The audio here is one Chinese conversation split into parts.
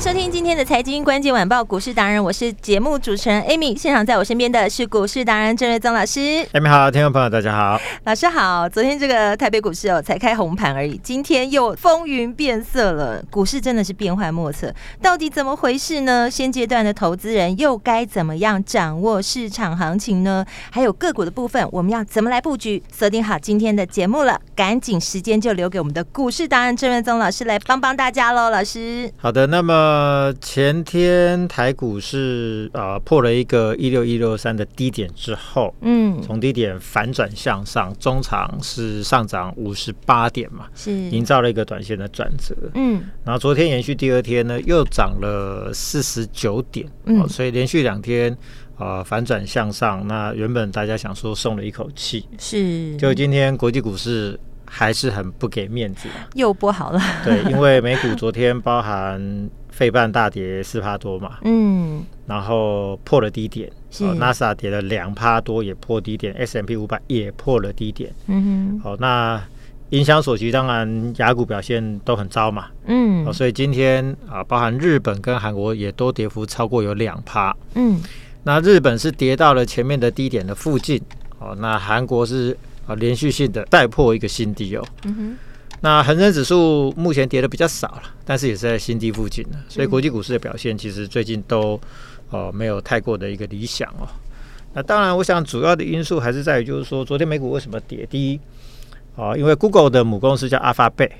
迎收听今天的财经关键晚报股市达人，我是节目主持人 Amy，现场在我身边的是股市达人郑瑞宗老师。Amy 好，听众朋友大家好，老师好。昨天这个台北股市哦才开红盘而已，今天又风云变色了，股市真的是变幻莫测，到底怎么回事呢？现阶段的投资人又该怎么样掌握市场行情呢？还有个股的部分，我们要怎么来布局？锁定好今天的节目了，赶紧时间就留给我们的股市达人郑瑞宗老师来帮帮大家喽，老师。好的，那么。呃，前天台股是呃破了一个一六一六三的低点之后，嗯，从低点反转向上，中场是上涨五十八点嘛，是。营造了一个短线的转折，嗯，然后昨天延续第二天呢，又涨了四十九点，嗯，所以连续两天呃反转向上，那原本大家想说松了一口气，是，就今天国际股市。还是很不给面子，又不好了。对，因为美股昨天包含费半大跌四趴多嘛，嗯，然后破了低点，是纳斯达跌了两趴多，也破低点，S M P 五百也破了低点，嗯哼。好，那影响所及，当然雅股表现都很糟嘛，嗯。好，所以今天啊，包含日本跟韩国也都跌幅超过有两趴，嗯。那日本是跌到了前面的低点的附近，哦，那韩国是。啊，连续性的再破一个新低哦。嗯哼。那恒生指数目前跌的比较少了，但是也是在新低附近了。所以国际股市的表现其实最近都呃没有太过的一个理想哦。那当然，我想主要的因素还是在于，就是说昨天美股为什么跌？第一，哦，因为 Google 的母公司叫 Alphabet，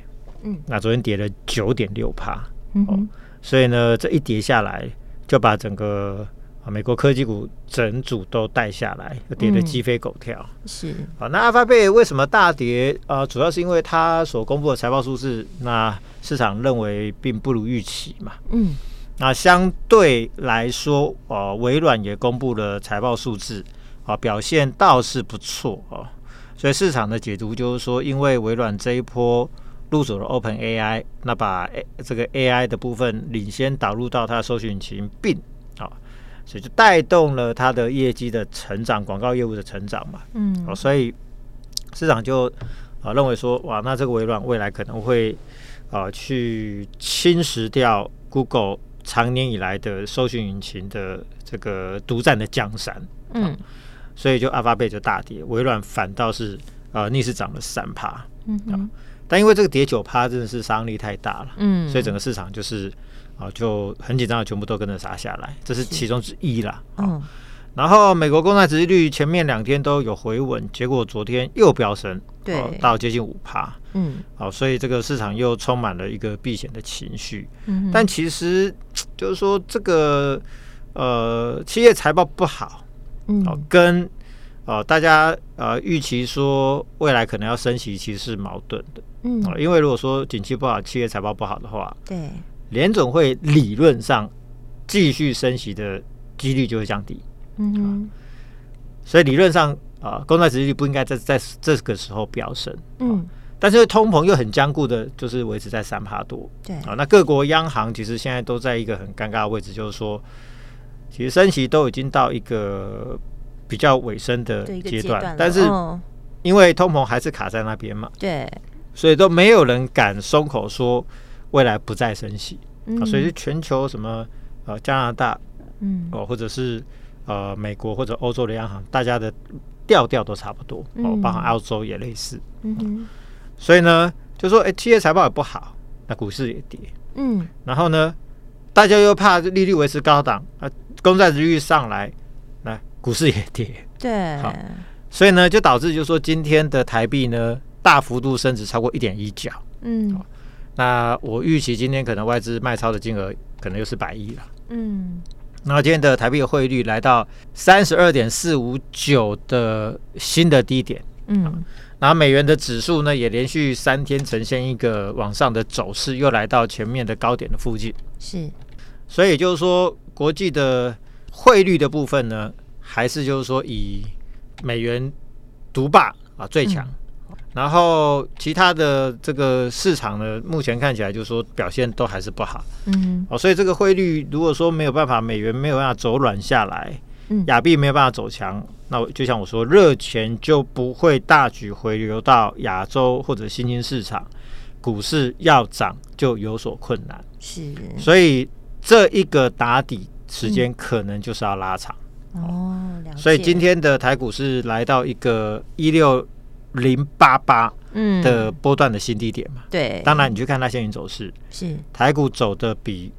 嗯，那昨天跌了九点六趴，嗯，所以呢，这一跌下来就把整个。啊，美国科技股整组都带下来，跌得鸡飞狗跳。嗯、是啊，那阿发贝为什么大跌？啊，主要是因为它所公布的财报数字，那市场认为并不如预期嘛。嗯，那相对来说，啊，微软也公布了财报数字，啊，表现倒是不错哦。所以市场的解读就是说，因为微软这一波入手了 Open AI，那把这个 AI 的部分领先导入到它的搜寻引擎，并啊。所以就带动了它的业绩的成长，广告业务的成长嘛。嗯，哦，所以市场就啊认为说，哇，那这个微软未来可能会啊去侵蚀掉 Google 长年以来的搜寻引擎的这个独占的江山。嗯，所以就阿发贝就大跌，微软反倒是啊逆势涨了三趴。嗯嗯，但因为这个跌九趴真的是伤力太大了。嗯，所以整个市场就是。啊，就很紧张的，全部都跟着杀下来，这是其中之一啦。嗯，然后美国公债殖利率前面两天都有回稳，结果昨天又飙升，对，到接近五趴。嗯，好，所以这个市场又充满了一个避险的情绪。嗯，但其实就是说，这个呃，企业财报不好，嗯，跟呃大家呃预期说未来可能要升息，其实是矛盾的。嗯，因为如果说景气不好，企业财报不好的话，对。联总会理论上继续升息的几率就会降低，嗯哼，所以理论上啊，公债殖利率不应该在在这个时候飙升，嗯，但是通膨又很坚固的，就是维持在三帕多，对啊，那各国央行其实现在都在一个很尴尬的位置，就是说，其实升息都已经到一个比较尾声的阶段，但是因为通膨还是卡在那边嘛，对，所以都没有人敢松口说。未来不再升息，嗯、啊，所以是全球什么呃加拿大，嗯，哦，或者是呃美国或者欧洲的央行，大家的调调都差不多，哦，包含澳洲也类似，嗯哼、啊，所以呢，就说哎，企业财报也不好，那股市也跌，嗯，然后呢，大家又怕利率维持高档，啊，公债殖率上来，那股市也跌，对，好，所以呢，就导致就是说今天的台币呢大幅度升值超过一点一角，嗯。啊那我预期今天可能外资卖超的金额可能又是百亿了，嗯，那今天的台币的汇率来到三十二点四五九的新的低点，嗯，然后美元的指数呢也连续三天呈现一个往上的走势，又来到前面的高点的附近，是，所以就是说国际的汇率的部分呢，还是就是说以美元独霸啊最强。嗯。然后其他的这个市场呢，目前看起来就是说表现都还是不好，嗯，哦，所以这个汇率如果说没有办法，美元没有办法走软下来，嗯，亚币没有办法走强，那就像我说，热钱就不会大举回流到亚洲或者新兴市场，股市要涨就有所困难，是，所以这一个打底时间可能就是要拉长，哦，所以今天的台股是来到一个一六。零八八的波段的新低点嘛，对，当然你去看它现行走势，是台股走的比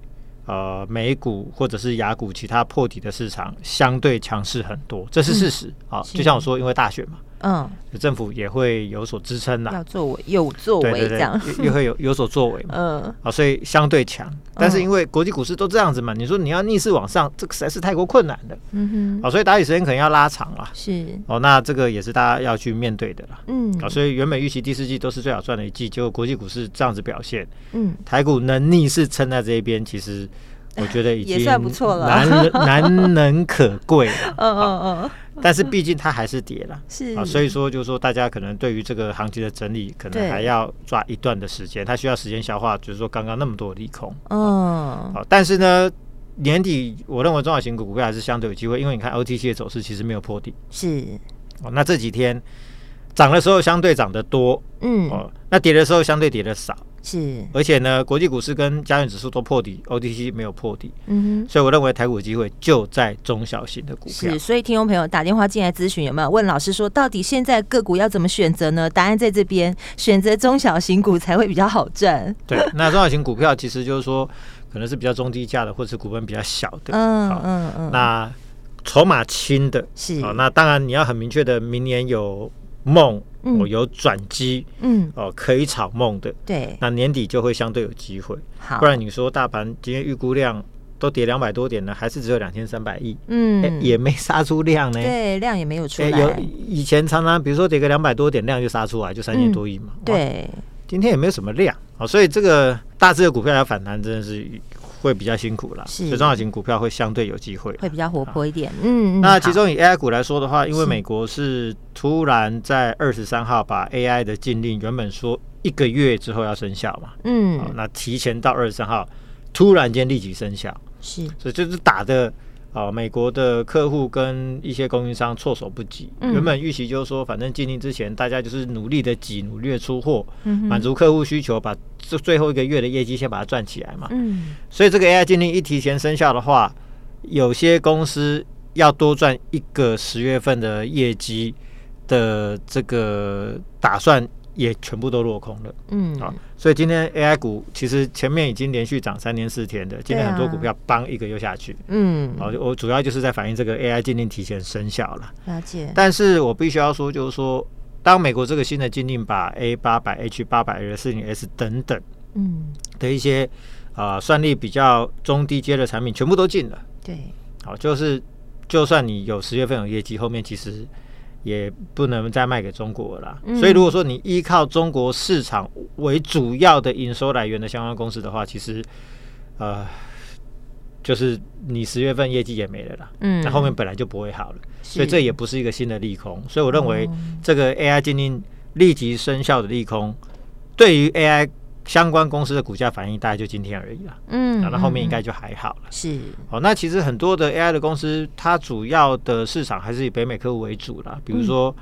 呃美股或者是雅股其他破底的市场相对强势很多，这是事实。啊，就像我说，因为大选嘛。嗯，政府也会有所支撑的，要作为有作为这样，又会有有所作为嘛。嗯，好，所以相对强，但是因为国际股市都这样子嘛，你说你要逆势往上，这个实在是太过困难的。嗯哼，好，所以打底时间可能要拉长了。是，哦，那这个也是大家要去面对的了。嗯，啊，所以原本预期第四季都是最好赚的一季，结果国际股市这样子表现，嗯，台股能逆势撑在这一边，其实我觉得已经也算不错了，难 难能可贵了。嗯嗯嗯。但是毕竟它还是跌了，是。啊，所以说就是说大家可能对于这个行情的整理，可能还要抓一段的时间，它需要时间消化，就是说刚刚那么多的利空，嗯，好，但是呢，年底我认为中小型股股票还是相对有机会，因为你看 OTC 的走势其实没有破底，是，哦，那这几天涨的时候相对涨得多，嗯，哦，那跌的时候相对跌的少。是，而且呢，国际股市跟加权指数都破底，OTC 没有破底，嗯哼，所以我认为台股的机会就在中小型的股票。是，所以听众朋友打电话进来咨询有没有问老师说，到底现在个股要怎么选择呢？答案在这边，选择中小型股才会比较好赚。对，那中小型股票其实就是说，可能是比较中低价的，或者是股份比较小的，嗯嗯嗯，那筹码轻的，是啊，那当然你要很明确的，明年有梦。我有转机，嗯，哦，可以炒梦的，对，那年底就会相对有机会。好，不然你说大盘今天预估量都跌两百多点了，还是只有两千三百亿，嗯，也没杀出量呢，对，量也没有出来。有以前常常比如说跌个两百多点，量就杀出来，就三千多亿嘛，对，今天也没有什么量，哦，所以这个大致的股票要反弹，真的是。会比较辛苦啦，所以中小型股票会相对有机会，会比较活泼一点。嗯，那其中以 AI 股来说的话，因为美国是突然在二十三号把 AI 的禁令原本说一个月之后要生效嘛，嗯，那提前到二十三号，突然间立即生效，是，所以就是打的。哦，美国的客户跟一些供应商措手不及。嗯、原本预期就是说，反正禁令之前，大家就是努力的挤，努力的出货，满、嗯、足客户需求，把这最后一个月的业绩先把它赚起来嘛。嗯、所以这个 AI 禁令一提前生效的话，有些公司要多赚一个十月份的业绩的这个打算。也全部都落空了，嗯，啊，所以今天 AI 股其实前面已经连续涨三天四天的，今天很多股票帮一个又下去，嗯，好，我主要就是在反映这个 AI 禁令提前生效了，了解。但是我必须要说，就是说，当美国这个新的禁令把 A 八百 H 八百 L 四零 S 等等，嗯，的一些啊算力比较中低阶的产品全部都禁了，对，好，就是就算你有十月份有业绩，后面其实。也不能再卖给中国了，嗯、所以如果说你依靠中国市场为主要的营收来源的相关公司的话，其实，呃，就是你十月份业绩也没了啦，嗯，那后面本来就不会好了，所以这也不是一个新的利空，所以我认为这个 AI 禁令立即生效的利空，对于 AI。相关公司的股价反应大概就今天而已了，嗯，那后面应该就还好了。是，哦，那其实很多的 AI 的公司，它主要的市场还是以北美客户为主啦，比如说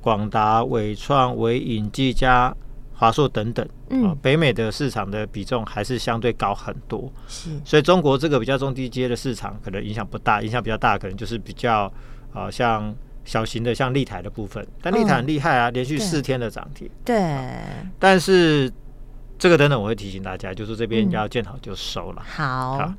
广达、伟创、伟影、技嘉、华硕等等，嗯，北美的市场的比重还是相对高很多。是，所以中国这个比较中低阶的市场可能影响不大，影响比较大可能就是比较啊像小型的像立台的部分，但立台很厉害啊，连续四天的涨停。对，但是。这个等等，我会提醒大家，就是这边要见好就收了。好，好，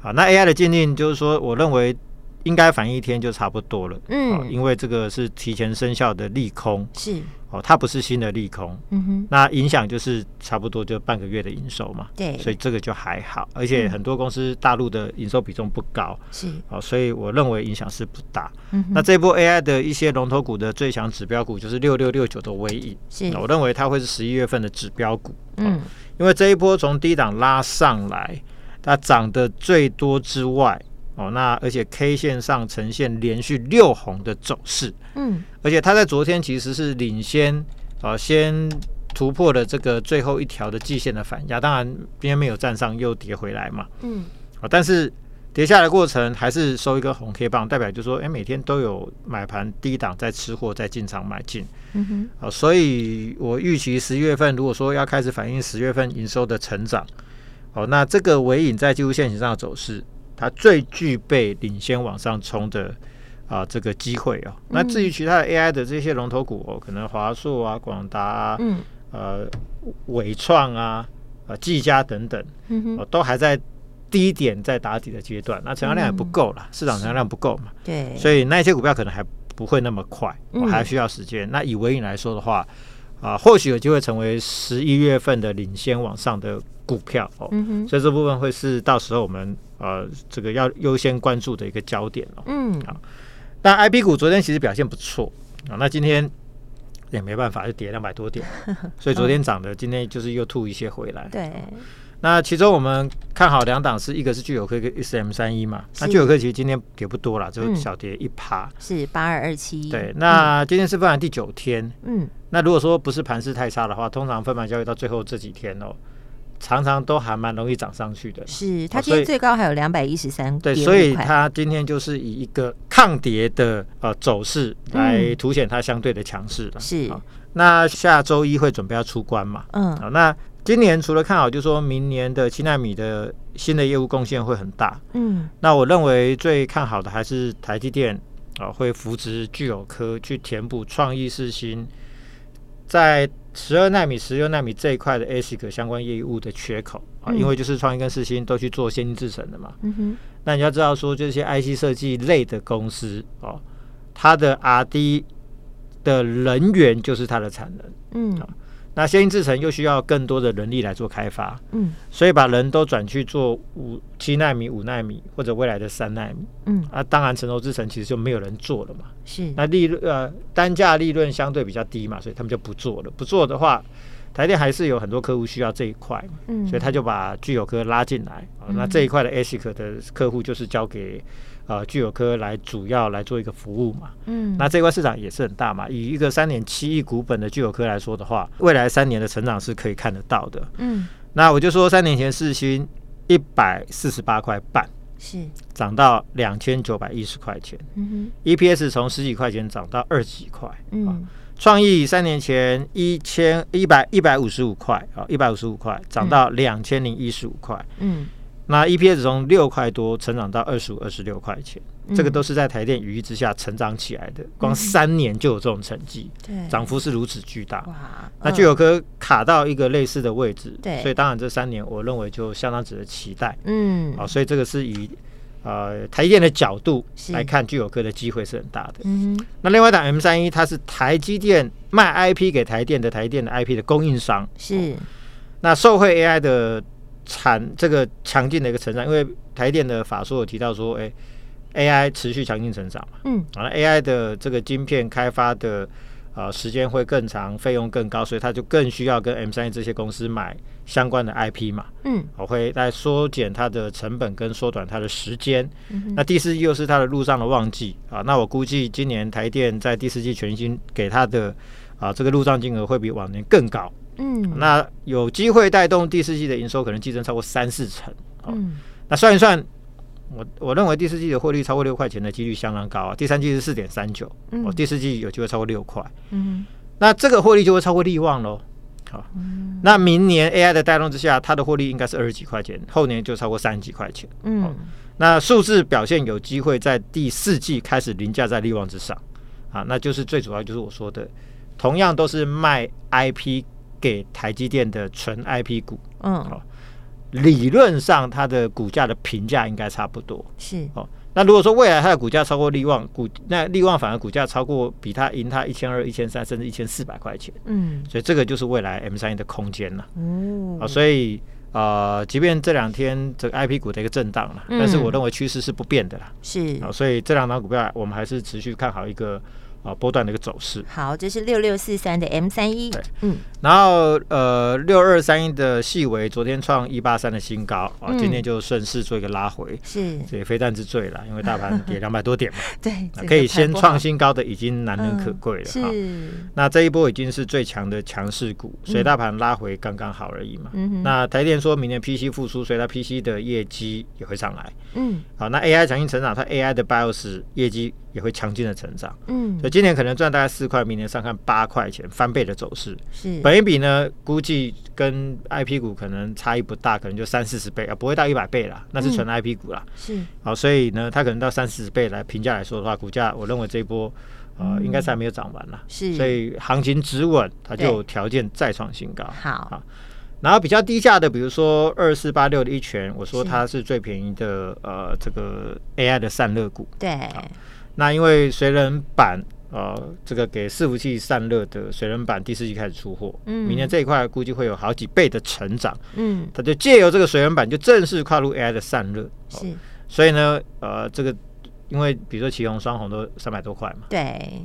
好，那 AI 的鉴定就是说，我认为应该反映一天就差不多了。嗯，因为这个是提前生效的利空，是哦，它不是新的利空。嗯哼，那影响就是差不多就半个月的营收嘛。对，所以这个就还好，而且很多公司大陆的营收比重不高，是哦，所以我认为影响是不大。嗯，那这波 AI 的一些龙头股的最强指标股就是六六六九的微影，是，我认为它会是十一月份的指标股。嗯，因为这一波从低档拉上来。它涨得最多之外，哦，那而且 K 线上呈现连续六红的走势，嗯，而且它在昨天其实是领先，啊，先突破了这个最后一条的季线的反压，当然今天没有站上，又跌回来嘛，嗯，啊，但是跌下来的过程还是收一个红 K 棒，代表就是说，哎，每天都有买盘低档在吃货，在进场买进，嗯哼，啊，所以我预期十一月份如果说要开始反映十月份营收的成长。哦，那这个尾影在技术线型上的走势，它最具备领先往上冲的啊这个机会哦。那至于其他的 AI 的这些龙头股哦，可能华硕啊、广达啊、嗯、呃伟创啊、啊技嘉等等，哦都还在低点在打底的阶段，那成交量也不够了，市场成交量不够嘛。对，所以那些股票可能还不会那么快，我还需要时间。那以纬颖来说的话，啊，或许有机会成为十一月份的领先往上的。股票哦，嗯、哼所以这部分会是到时候我们呃这个要优先关注的一个焦点哦。嗯，好，那 I P 股昨天其实表现不错啊，那今天也没办法，就跌两百多点，所以昨天涨的，今天就是又吐一些回来。对，那其中我们看好两档是一个是聚友科跟 S M 三一嘛，那聚友科其实今天跌不多了，就小跌一趴，是八二二七。对，那今天是分盘第九天，嗯，那如果说不是盘势太差的话，通常分盘交易到最后这几天哦。常常都还蛮容易涨上去的，是它今天最高还有两百一十三，对，所以它今天就是以一个抗跌的呃走势来凸显它相对的强势了。是，那下周一会准备要出关嘛？嗯，好，那今年除了看好，就是说明年的七纳米的新的业务贡献会很大。嗯，那我认为最看好的还是台积电啊，会扶植聚友科去填补创意四新在。十二纳米、十六纳米这一块的 ASIC 相关业务的缺口啊，因为就是创意跟世芯都去做先进制程的嘛。嗯哼。那你要知道说，这些 IC 设计类的公司哦，它的 R&D 的人员就是它的产能。嗯。那先进制程又需要更多的人力来做开发，嗯，所以把人都转去做五七纳米、五纳米或者未来的三纳米，嗯，啊，当然成熟制程其实就没有人做了嘛，是，那利润呃单价利润相对比较低嘛，所以他们就不做了。不做的话，台电还是有很多客户需要这一块，嗯，所以他就把聚友科拉进来，啊，那这一块的 ASIC 的客户就是交给。呃，聚友科来主要来做一个服务嘛，嗯，那这块市场也是很大嘛。以一个三点七亿股本的聚友科来说的话，未来三年的成长是可以看得到的，嗯。那我就说，三年前四新一百四十八块半，是涨到两千九百一十块钱，嗯哼，EPS 从十几块钱涨到二十几块，嗯。创意三年前一千一百一百五十五块啊，一百五十五块涨到两千零一十五块，嗯。那 EPS 从六块多成长到二十五、二十六块钱，嗯、这个都是在台电羽翼之下成长起来的。光三年就有这种成绩，嗯、涨幅是如此巨大。哇那聚友科卡到一个类似的位置，对，所以当然这三年我认为就相当值得期待。嗯，啊，所以这个是以呃台电的角度来看，具有科的机会是很大的。嗯，那另外一档 M 三一，它是台积电卖 IP 给台电的台电的 IP 的供应商，是。那受惠 AI 的。产这个强劲的一个成长，因为台电的法说有提到说，哎，AI 持续强劲成长嘛，嗯，啊，AI 的这个晶片开发的呃时间会更长，费用更高，所以它就更需要跟 M 三 E 这些公司买相关的 IP 嘛，嗯，我会来缩减它的成本跟缩短它的时间。嗯、那第四季又是它的陆上的旺季啊，那我估计今年台电在第四季全新给它的啊这个入账金额会比往年更高。嗯，那有机会带动第四季的营收可能激增超过三四成。嗯，那算一算，我我认为第四季的获利超过六块钱的几率相当高啊。第三季是四点三九，哦，第四季有机会超过六块。嗯，那这个获利就会超过利旺喽。好，那明年 AI 的带动之下，它的获利应该是二十几块钱，后年就超过三十几块钱。嗯，那数字表现有机会在第四季开始凌驾在利旺之上。啊，那就是最主要就是我说的，同样都是卖 IP。给台积电的纯 IP 股，嗯，哦，理论上它的股价的评价应该差不多，是哦，那如果说未来它的股价超过利旺股，那利旺反而股价超过比它赢它一千二、一千三，甚至一千四百块钱。嗯，所以这个就是未来 M 三一的空间了。哦，啊，所以呃，即便这两天这个 IP 股的一个震荡了，但是我认为趋势是不变的啦。是啊，所以这两档股票我们还是持续看好一个。啊，波段的一个走势。好，这是六六四三的 M 三一。对，嗯，然后呃，六二三一的细微昨天创一八三的新高，啊，今天就顺势做一个拉回。是，这也非但之最了，因为大盘跌两百多点嘛。对，可以先创新高的已经难能可贵了。是，那这一波已经是最强的强势股，所以大盘拉回刚刚好而已嘛。嗯，那台电说明年 PC 复苏，所以它 PC 的业绩也会上来。嗯，好，那 AI 强劲成长，它 AI 的 BIOS 业绩也会强劲的成长。嗯，所以今年可能赚大概四块，明年上看八块钱，翻倍的走势。是，本一比呢，估计跟 IP 股可能差异不大，可能就三四十倍啊，不会到一百倍啦，那是纯 IP 股啦。是，好，所以呢，它可能到三四十倍来评价来说的话，股价我认为这一波呃应该是还没有涨完啦。是，所以行情止稳，它就有条件再创新高。好。然后比较低价的，比如说二四八六的一拳，我说它是最便宜的，呃，这个 AI 的散热股。对。那因为水冷板，呃，这个给伺服器散热的水冷板第四季开始出货，嗯，明年这一块估计会有好几倍的成长。嗯。它就借由这个水冷板，就正式跨入 AI 的散热。是。所以呢，呃，这个因为比如说奇宏双红都三百多块嘛。对。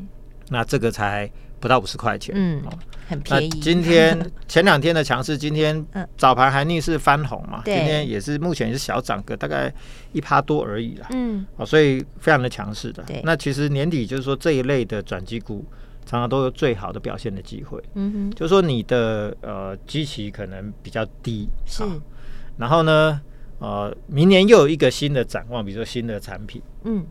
那这个才。不到五十块钱，嗯，很便宜。今天 前两天的强势，今天早盘还逆势翻红嘛？今天也是目前也是小涨个大概一趴多而已啦，嗯，哦，所以非常的强势的。那其实年底就是说这一类的转机股，常常都有最好的表现的机会。嗯哼，就是说你的呃基期可能比较低，是。然后呢，呃，明年又有一个新的展望，比如说新的产品，嗯。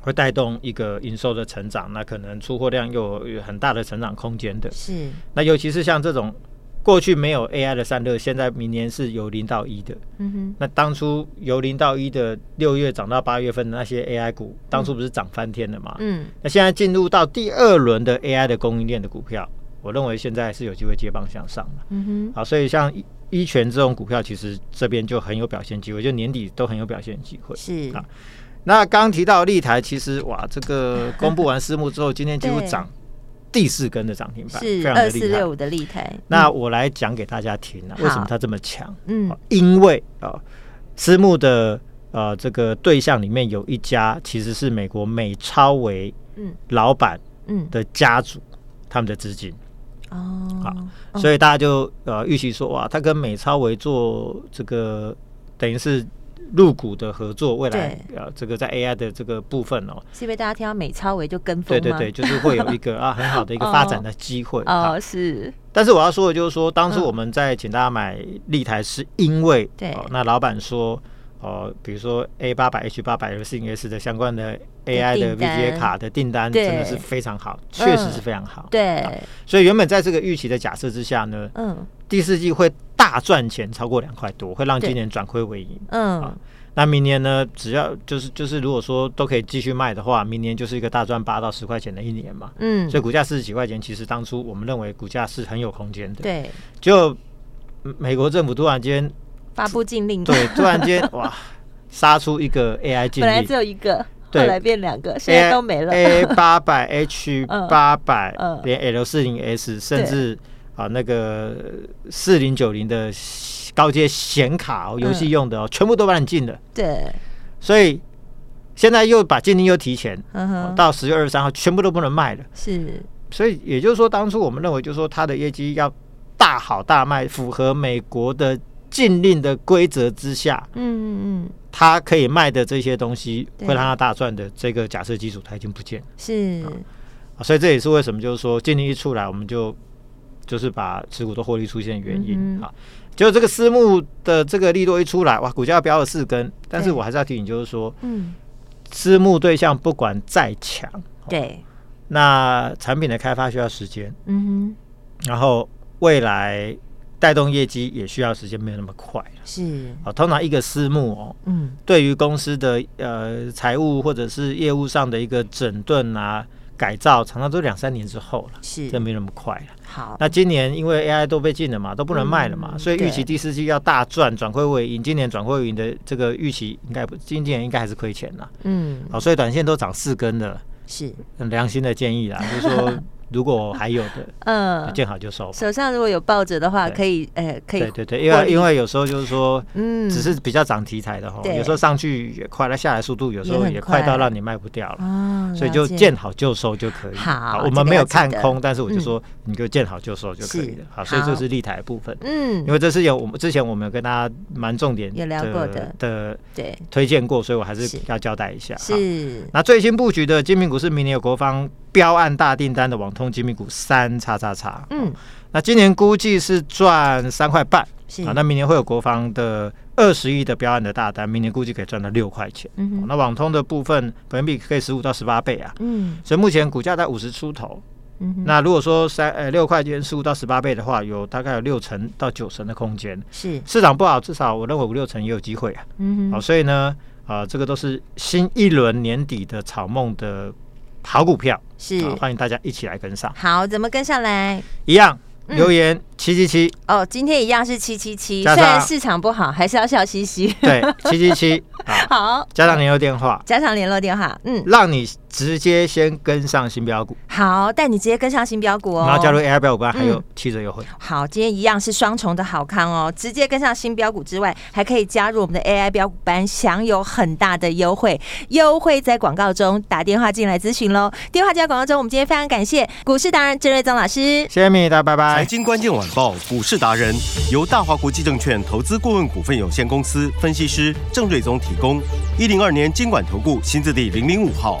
会带动一个营收的成长，那可能出货量又有很大的成长空间的。是，那尤其是像这种过去没有 AI 的散热，现在明年是由零到一的。嗯哼。那当初由零到一的六月涨到八月份的那些 AI 股，当初不是涨翻天了嘛？嗯。那现在进入到第二轮的 AI 的供应链的股票，我认为现在是有机会接棒向上的。嗯哼。好，所以像一拳这种股票，其实这边就很有表现机会，就年底都很有表现机会。是啊。那刚提到立台，其实哇，这个公布完私募之后，今天几乎涨第四根的涨停板，是二四六五的立台。那我来讲给大家听啊，为什么它这么强？嗯，因为啊，私募的呃这个对象里面有一家其实是美国美超微嗯。老板嗯的家族他们的资金。哦，好，所以大家就呃预期说哇，他跟美超维做这个等于是。入股的合作，未来呃，这个在 AI 的这个部分哦，是因为大家听到美超维就跟风？对对对，就是会有一个 啊很好的一个发展的机会哦，是。但是我要说的就是说，当初我们在请大家买立台，是因为对，那老板说哦，比如说 A 八百 H 八百 X 的相关的 AI 的 VGA 卡的订单真的是非常好，确实是非常好。对，所以原本在这个预期的假设之下呢，嗯，第四季会。大赚钱超过两块多，会让今年转亏为盈。嗯、啊，那明年呢？只要就是就是，如果说都可以继续卖的话，明年就是一个大赚八到十块钱的一年嘛。嗯，所以股价四十几块钱，其实当初我们认为股价是很有空间的。对，就美国政府突然间发布禁令，对，突然间哇，杀出一个 AI 禁令，本来只有一个，对，后来变两个，现在都没了。A 八百 H 八百，连 L 四零 S，甚至。啊，那个四零九零的高阶显卡哦，游戏用的哦，嗯、全部都把你禁了。对，所以现在又把禁令又提前，嗯哼，到十月二十三号，全部都不能卖了。是，所以也就是说，当初我们认为，就是说它的业绩要大好大卖，符合美国的禁令的规则之下，嗯嗯嗯，它可以卖的这些东西会让它大赚的这个假设基础，它已经不见了。是，啊，所以这也是为什么，就是说禁令一出来，我们就。就是把持股都获利出现的原因啊，就这个私募的这个利多一出来，哇，股价飙了四根。但是我还是要提醒，就是说，嗯，私募对象不管再强，对，那产品的开发需要时间，嗯哼，然后未来带动业绩也需要时间，没有那么快。是啊，通常一个私募哦，嗯，对于公司的呃财务或者是业务上的一个整顿啊。改造常常都两三年之后了，是，这没那么快了。好，那今年因为 AI 都被禁了嘛，都不能卖了嘛，嗯、所以预期第四季要大赚，转亏为盈。今年转亏为盈的这个预期应该不，今年应该还是亏钱啦。嗯，好，所以短线都涨四根的，是很良心的建议啦，就是说。如果还有的，嗯，见好就收。手上如果有抱着的话，可以，呃，可以。对对对，因为因为有时候就是说，嗯，只是比较涨题材的哈，有时候上去也快，它下来速度有时候也快到让你卖不掉了，所以就见好就收就可以。好，我们没有看空，但是我就说你就见好就收就可以了。好，所以这是立台的部分。嗯，因为这是有我们之前我们有跟大家蛮重点有聊过的的，对，推荐过，所以我还是要交代一下。是。那最新布局的精品股是明年有国防。标案大订单的网通精密股三叉叉叉，嗯，那今年估计是赚三块半，是。啊，那明年会有国防的二十亿的标案的大单，明年估计可以赚到六块钱，嗯哼，那网通的部分本益比可以十五到十八倍啊，嗯，所以目前股价在五十出头，嗯，那如果说三呃六块钱十五到十八倍的话，有大概有六成到九成的空间，是。市场不好，至少我认为五六成也有机会啊，嗯哼，好，所以呢，啊，这个都是新一轮年底的草梦的。好股票是，欢迎大家一起来跟上。好，怎么跟上来？一样留言七七七哦，今天一样是七七七，虽然市场不好，还是要笑嘻嘻。对，七七七。好，加上联络电话，加上联络电话，嗯，让你。直接先跟上新标股，好，带你直接跟上新标股哦。然后加入 AI 标股班还有七折优惠。好，今天一样是双重的好康哦。直接跟上新标股之外，还可以加入我们的 AI 标股班，享有很大的优惠。优惠在广告中，打电话进来咨询喽。电话就在广告中。我们今天非常感谢股市达人郑瑞宗老师，谢谢米大，拜拜。财经关键晚报股市达人由大华国际证券投资顾问股份有限公司分析师郑瑞宗提供。一零二年经管投顾新字第零零五号。